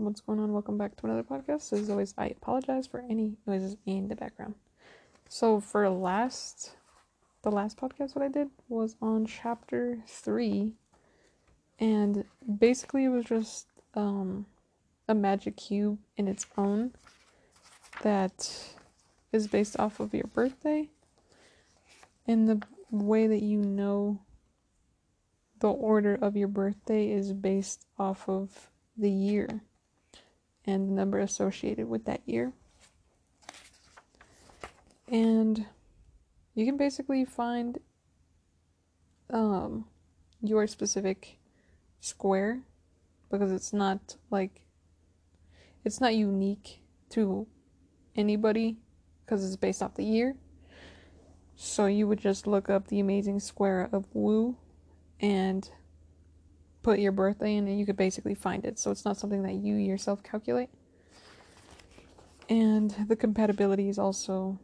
What's going on? Welcome back to another podcast. As always, I apologize for any noises in the background. So for last the last podcast what I did was on chapter 3 and basically it was just um a magic cube in its own that is based off of your birthday and the way that you know the order of your birthday is based off of the year and the number associated with that year. And you can basically find um, your specific square because it's not like it's not unique to anybody because it's based off the year. So you would just look up the amazing square of Wu and put your birthday in and you could basically find it. So it's not something that you yourself calculate. And the compatibility is also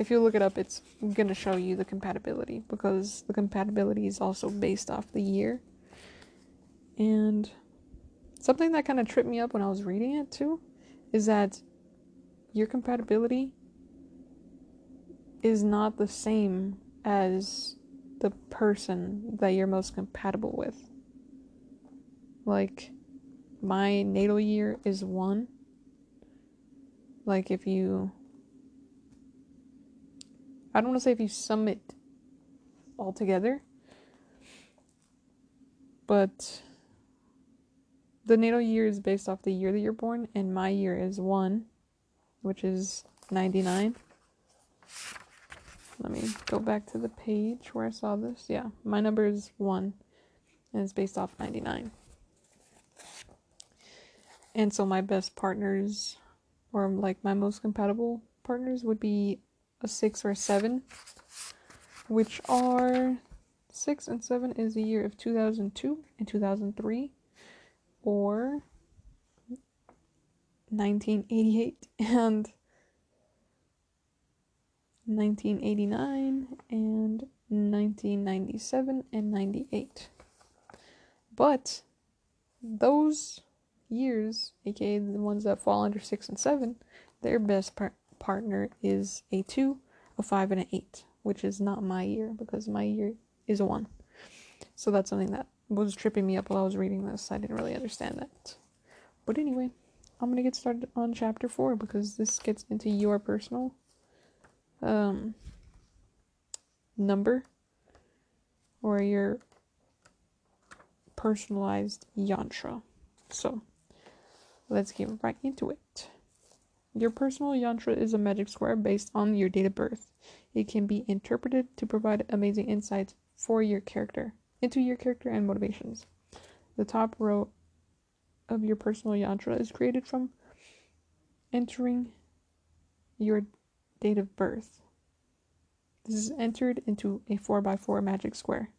if you look it up it's going to show you the compatibility because the compatibility is also based off the year. And something that kind of tripped me up when I was reading it too is that your compatibility is not the same as the person that you're most compatible with. Like, my natal year is one. Like, if you. I don't want to say if you sum it all together, but the natal year is based off the year that you're born, and my year is one, which is 99. Let me go back to the page where I saw this. Yeah, my number is 1 and it's based off 99. And so my best partners or like my most compatible partners would be a 6 or a 7, which are 6 and 7 is the year of 2002 and 2003 or 1988 and 1989 and 1997 and 98. But those years, aka the ones that fall under 6 and 7, their best par- partner is a 2, a 5, and an 8, which is not my year because my year is a 1. So that's something that was tripping me up while I was reading this. I didn't really understand that. But anyway, I'm to get started on chapter 4 because this gets into your personal um, number or your personalized yantra. So, let's get right into it. Your personal yantra is a magic square based on your date of birth. It can be interpreted to provide amazing insights for your character, into your character and motivations. The top row of your personal yantra is created from entering your date of birth. This is entered into a 4x4 magic square,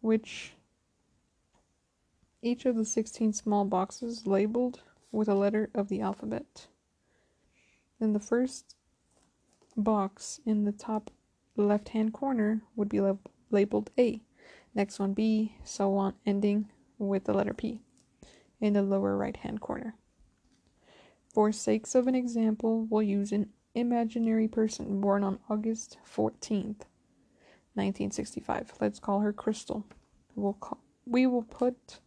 which each of the 16 small boxes labeled with a letter of the alphabet. Then the first box in the top left hand corner would be lab- labeled A, next one B, so on, ending with the letter P in the lower right hand corner. For sakes of an example, we'll use an imaginary person born on August 14th, 1965. Let's call her Crystal. We'll call, we will put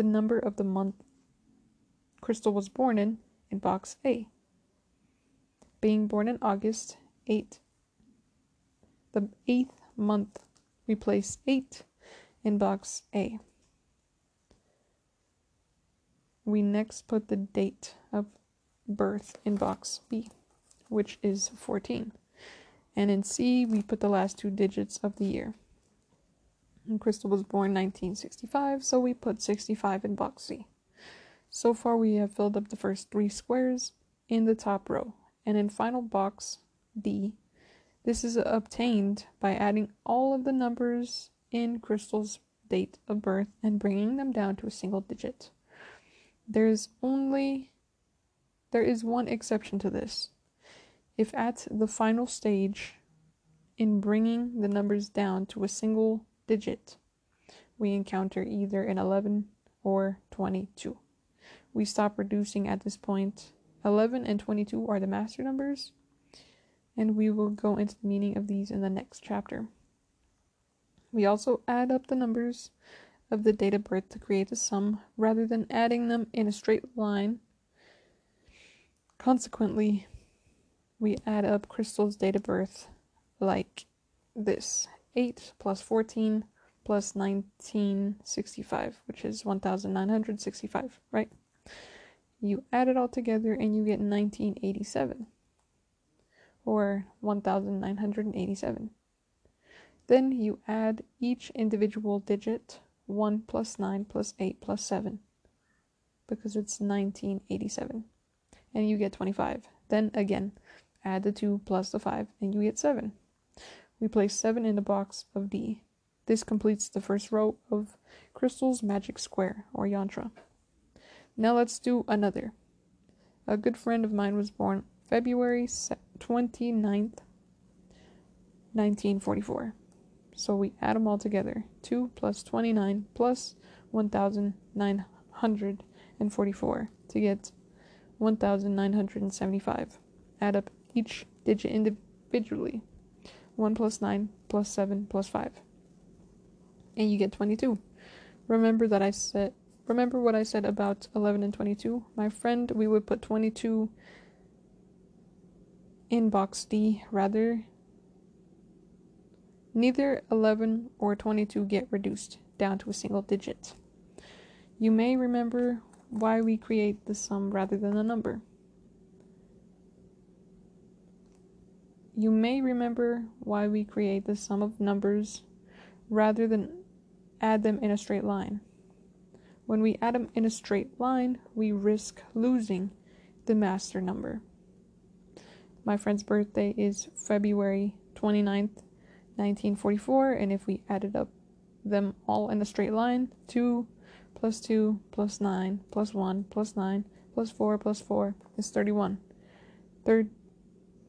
the number of the month Crystal was born in in box A. Being born in August 8, the eighth month, we place 8 in box A. We next put the date of birth in box B which is 14. And in C, we put the last two digits of the year. And Crystal was born 1965, so we put 65 in box C. So far, we have filled up the first three squares in the top row. And in final box D, this is obtained by adding all of the numbers in Crystal's date of birth and bringing them down to a single digit. There's only there is one exception to this. If at the final stage, in bringing the numbers down to a single digit, we encounter either an 11 or 22. we stop reducing at this point. 11 and 22 are the master numbers, and we will go into the meaning of these in the next chapter. We also add up the numbers of the date of birth to create a sum rather than adding them in a straight line. Consequently, we add up Crystal's date of birth like this 8 plus 14 plus 1965, which is 1965, right? You add it all together and you get 1987 or 1987. Then you add each individual digit 1 plus 9 plus 8 plus 7 because it's 1987 and you get 25. Then again, add the 2 plus the 5 and you get 7. We place 7 in the box of D. This completes the first row of Crystal's magic square or yantra. Now let's do another. A good friend of mine was born February 29th, 1944. So we add them all together. 2 plus 29 plus 1,944 to get 1,975. Add up each digit individually. 1 plus 9 plus 7 plus 5. And you get 22. Remember that I said remember what I said about 11 and 22? My friend, we would put 22 in box D rather Neither 11 or 22 get reduced down to a single digit. You may remember why we create the sum rather than a number. You may remember why we create the sum of numbers rather than add them in a straight line. When we add them in a straight line, we risk losing the master number. My friend's birthday is February 29th, 1944, and if we added up them all in a straight line, 2 plus 2 plus 9 plus 1 plus 9 plus 4 plus 4 is 31. Third,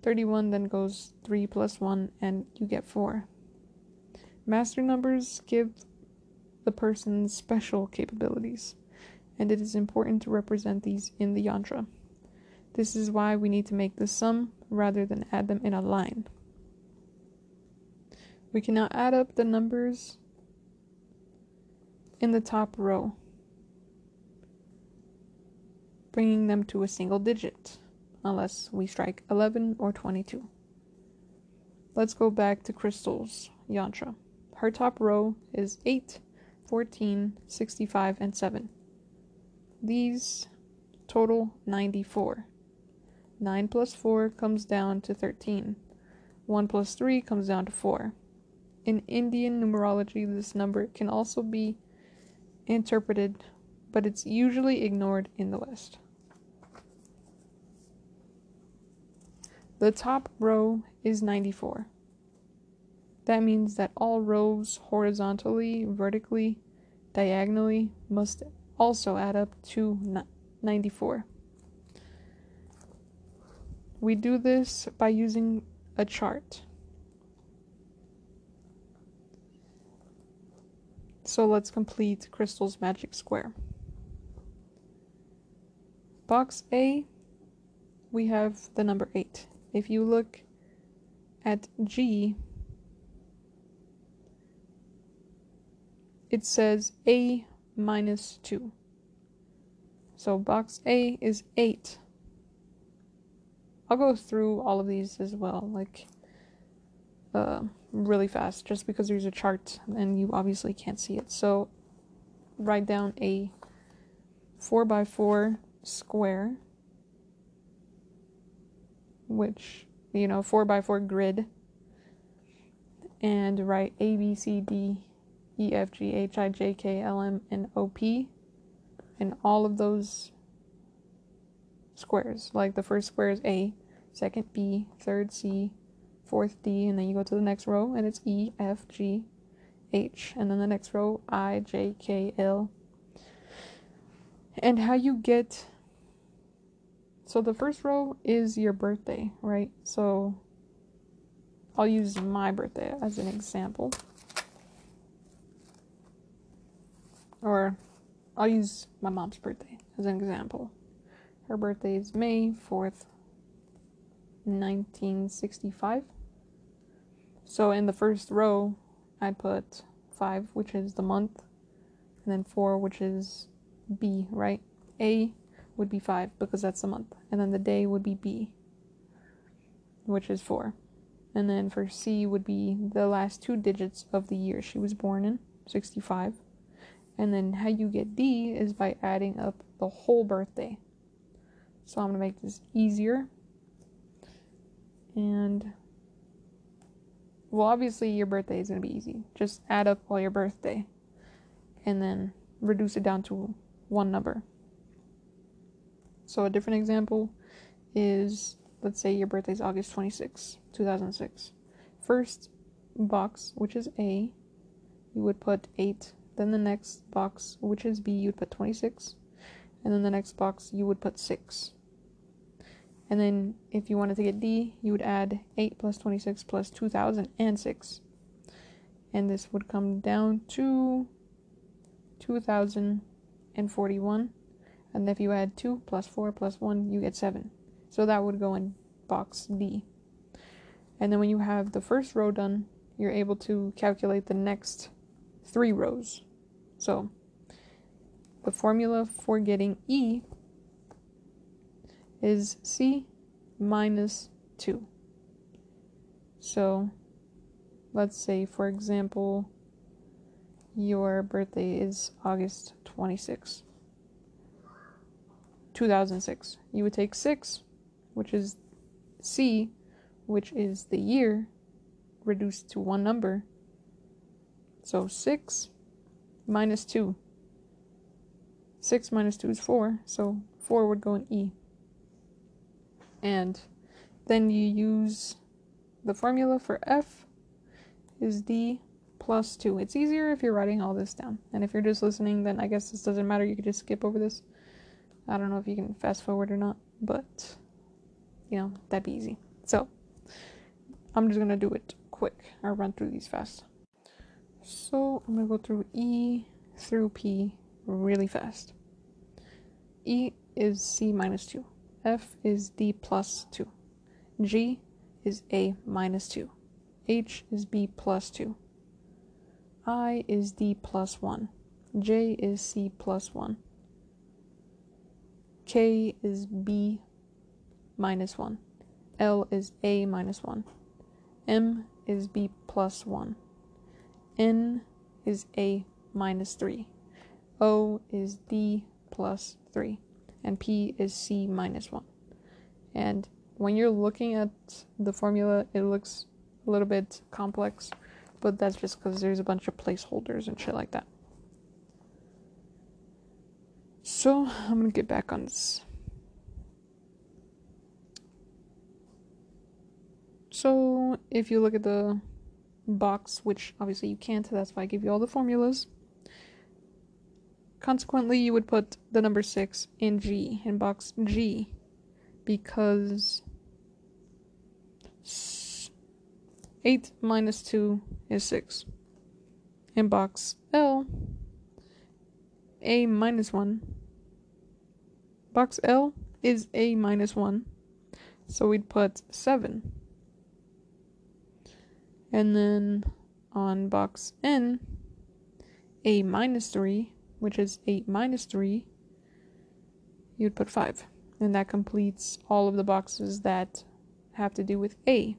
31 then goes 3 plus 1, and you get 4. Master numbers give the person special capabilities, and it is important to represent these in the yantra. This is why we need to make the sum rather than add them in a line. We can now add up the numbers in the top row, bringing them to a single digit, unless we strike 11 or 22. Let's go back to Crystal's yantra. Her top row is 8, 14, 65, and 7. These total 94. 9 plus 4 comes down to 13. 1 plus 3 comes down to 4. In Indian numerology, this number can also be interpreted, but it's usually ignored in the West. The top row is 94. That means that all rows horizontally, vertically, diagonally must also add up to 94. We do this by using a chart. So let's complete Crystal's magic square. Box A, we have the number 8. If you look at G, it says A minus 2. So box A is 8. I'll go through all of these as well, like, uh, really fast just because there's a chart and you obviously can't see it. So write down a 4 by 4 square, which, you know, 4 by 4 grid, and write A, B, C, D, E, F, G, H, I, J, K, L, M, and O, P, and all of those squares. Like the first square is A, second B, third C, fourth D, and then you go to the next row, and it's E, F, G, H, and then the next row I, J, K, L. And how you get. So the first row is your birthday, right? So I'll use my birthday as an example. Or I'll use my mom's birthday as an example. Her birthday is May 4th, 1965. So in the first row, I'd put 5, which is the month, and then 4, which is B, right? A would be 5 because that's the month, and then the day would be B, which is 4. And then for C would be the last two digits of the year she was born in, 65. And then how you get D is by adding up the whole birthday. So I'm going to make this easier. And well, obviously your birthday is going to be easy. Just add up all your birthday and then reduce it down to one number. So a different example is let's say your birthday is August 26, 2006. First box, which is A, you would put 8. Then the next box, which is B, you would put 26. And then the next box, you would put 6. And then if you wanted to get D, you would add 8 plus 26 plus 2006. And this would come down to 2041. And if you add 2 plus 4 plus 1, you get 7. So that would go in box D. And then when you have the first row done, you're able to calculate the next three rows. So the formula for getting E is C minus 2. So let's say, for example, your birthday is August 26, 2006. You would take 6 which is C, which is the year, reduced to one number. So 6 minus 2. 6 minus 2 is 4, so 4 would go in E. And then you use the formula for F is D plus 2. It's easier if you're writing all this down. And if you're just listening, then I guess this doesn't matter. You could just skip over this. I don't know if you can fast forward or not, but you know, that'd be easy. So, I'm just gonna do it quick. I'll run through these fast. So, I'm gonna go through E through P really fast. E is C minus 2. F is D plus 2. G is A minus 2. H is B plus 2. I is D plus 1. J is C plus 1. K is B minus 1. L is A minus 1. M is B plus 1. N is A minus 3. O is D plus 3. And P is C minus 1. And when you're looking at the formula, it looks a little bit complex, but that's just because there's a bunch of placeholders and shit like that. So, I'm gonna get back on this. So, if you look at the box, which obviously you can't, that's why I give you all the formulas. Consequently, you would put the number 6 in G, in box G, because 8 minus 2 is 6. In box L, A minus 1. Box L is A minus 1, so we'd put 7 and then on box N, A minus 3, which is 8 minus 3, you'd put 5. And that completes all of the boxes that have to do with A.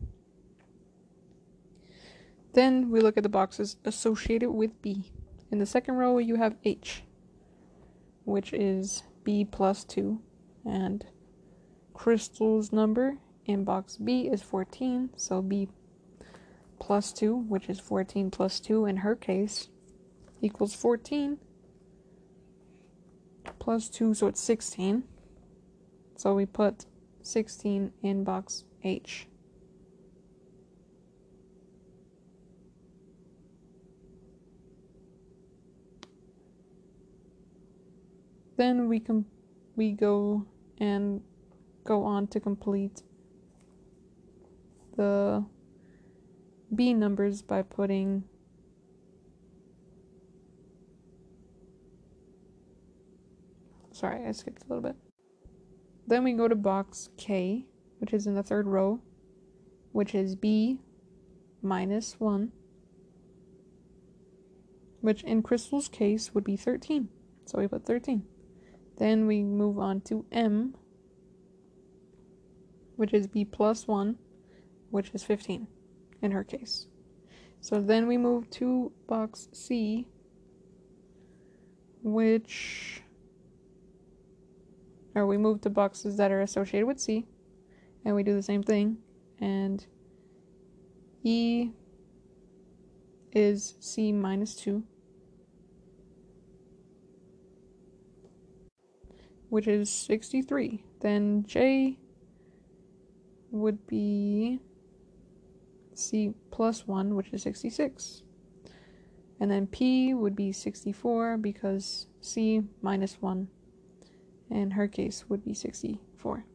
Then we look at the boxes associated with B. In the second row, you have H, which is B plus 2, and Crystal's number in box B is 14, so B plus 2, which is 14 plus 2 in her case, equals 14. Plus 2, so it's 16. So we put 16 in box H. Then we com- we go and go on to complete the B numbers by putting sorry, I skipped a little bit. Then we go to box K, which is in the third row, which is B minus 1, which in Crystal's case would be 13. So we put 13. Then we move on to M, which is B plus 1, which is 15 in her case. So then we move to box C, which. Or we move to boxes that are associated with C, and we do the same thing. And E is C minus 2, which is 63. Then J would be C plus 1, which is 66. And then P would be 64 because C minus 1 in her case would be 64.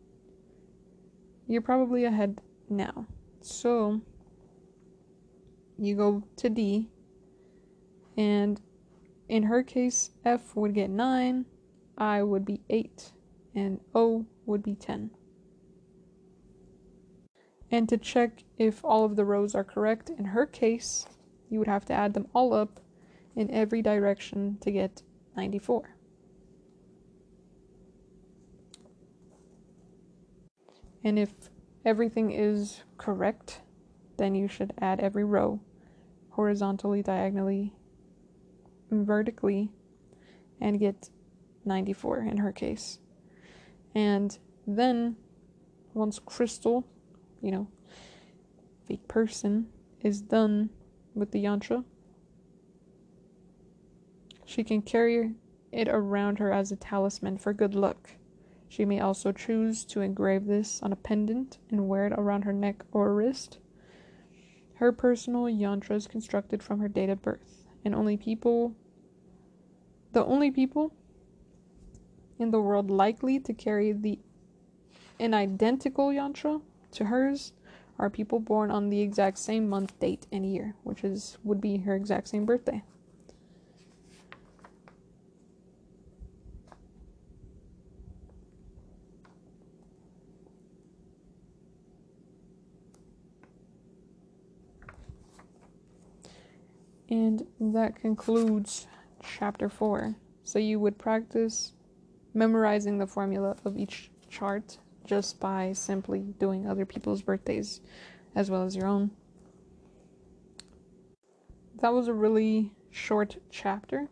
You're probably ahead now. So you go to D, and in her case, F would get 9, I would be 8, and O would be 10. And to check if all of the rows are correct, in her case, you would have to add them all up in every direction to get 94. And if everything is correct, then you should add every row horizontally, diagonally, vertically, and get 94 in her case. And then, once Crystal, you know, fake person, is done with the yantra, she can carry it around her as a talisman for good luck. She may also choose to engrave this on a pendant and wear it around her neck or wrist. Her personal yantra is constructed from her date of birth, and only people, the only people in the world likely to carry the an identical yantra to hers are people born on the exact same month, date, and year, which is would be her exact same birthday. And that concludes chapter 4. So you would practice memorizing the formula of each chart just by simply doing other people's birthdays as well as your own. That was a really short chapter.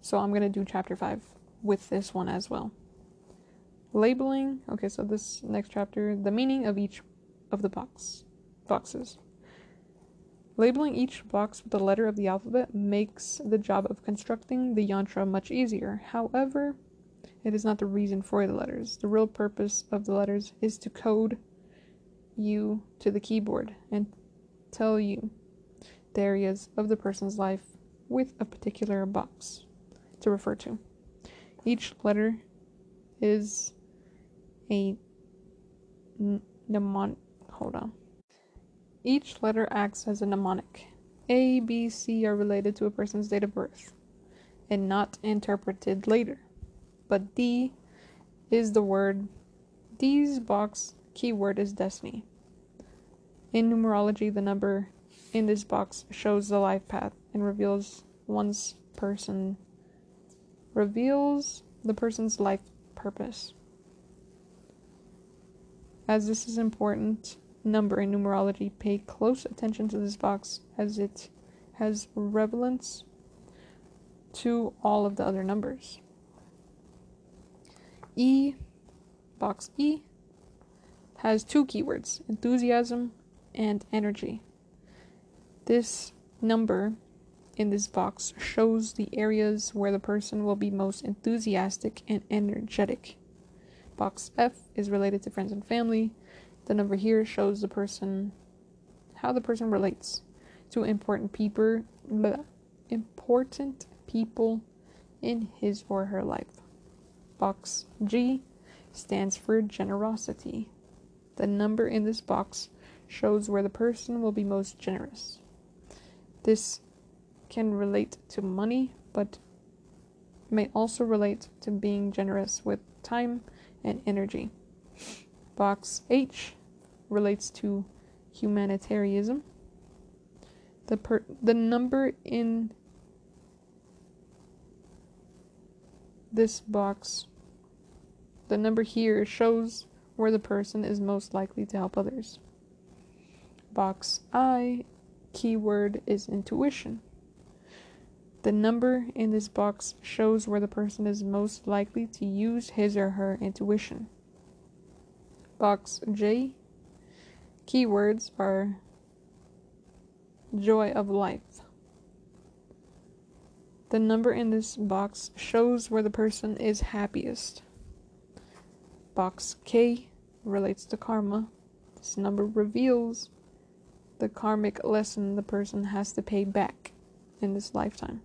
So I'm going to do chapter 5 with this one as well. Labeling. Okay, so this next chapter, the meaning of each of the box boxes. Labeling each box with the letter of the alphabet makes the job of constructing the yantra much easier. However, it is not the reason for the letters. The real purpose of the letters is to code you to the keyboard and tell you the areas of the person's life with a particular box to refer to. Each letter is a mnemonic. Hold on. Each letter acts as a mnemonic. A, B, C are related to a person's date of birth and not interpreted later. But D is the word. D's box keyword is destiny. In numerology, the number in this box shows the life path and reveals one's person reveals the person's life purpose. As this is important number in numerology, pay close attention to this box as it has relevance to all of the other numbers. E, box E, has two keywords enthusiasm and energy. This number in this box shows the areas where the person will be most enthusiastic and energetic. Box F is related to friends and family. The number here shows the person how the person relates to important people important people in his or her life. Box G stands for generosity. The number in this box shows where the person will be most generous. This can relate to money, but may also relate to being generous with time and energy. Box H relates to humanitarianism. The per- the number in this box the number here shows where the person is most likely to help others. Box I keyword is intuition. The number in this box shows where the person is most likely to use his or her intuition. Box J keywords are joy of life. The number in this box shows where the person is happiest. Box K relates to karma. This number reveals the karmic lesson the person has to pay back in this lifetime.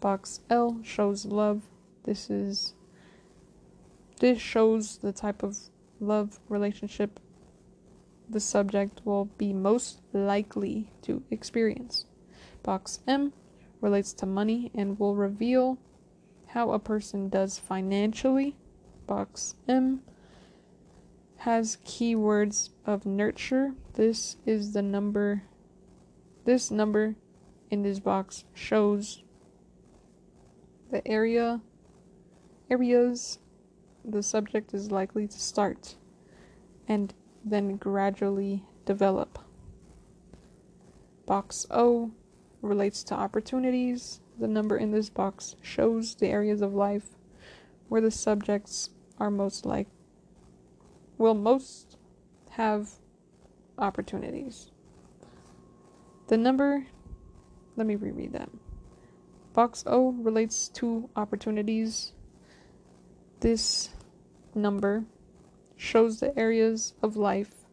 Box L shows love. This is this shows the type of love relationship the subject will be most likely to experience. Box M relates to money and will reveal how a person does financially. Box M has keywords of nurture. This is the number this number in this box shows the area areas the subject is likely to start and then gradually develop. Box O relates to opportunities. The number in this box shows the areas of life where the subjects are most like will most have opportunities. The number let me reread that. Box O relates to opportunities. This number shows the areas of life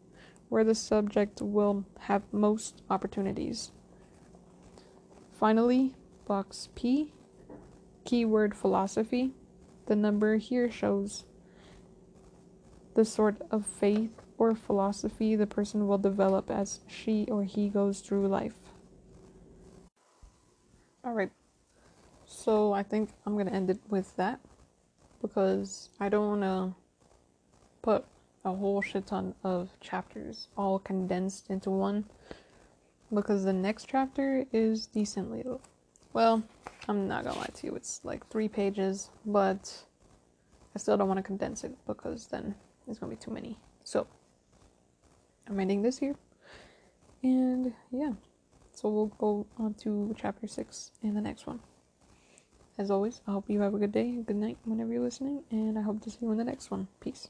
where the subject will have most opportunities. Finally, box P, keyword philosophy. The number here shows the sort of faith or philosophy the person will develop as she or he goes through life. Alright, so I think I'm gonna end it with that because I don't wanna put a whole shit ton of chapters all condensed into one because the next chapter is decently well i'm not gonna lie to you it's like three pages but i still don't want to condense it because then it's gonna be too many. So i'm ending this here. And yeah so we'll go on to chapter six in the next one. As always i hope you have a good day good night whenever you're listening and i hope to see you in the next one. Peace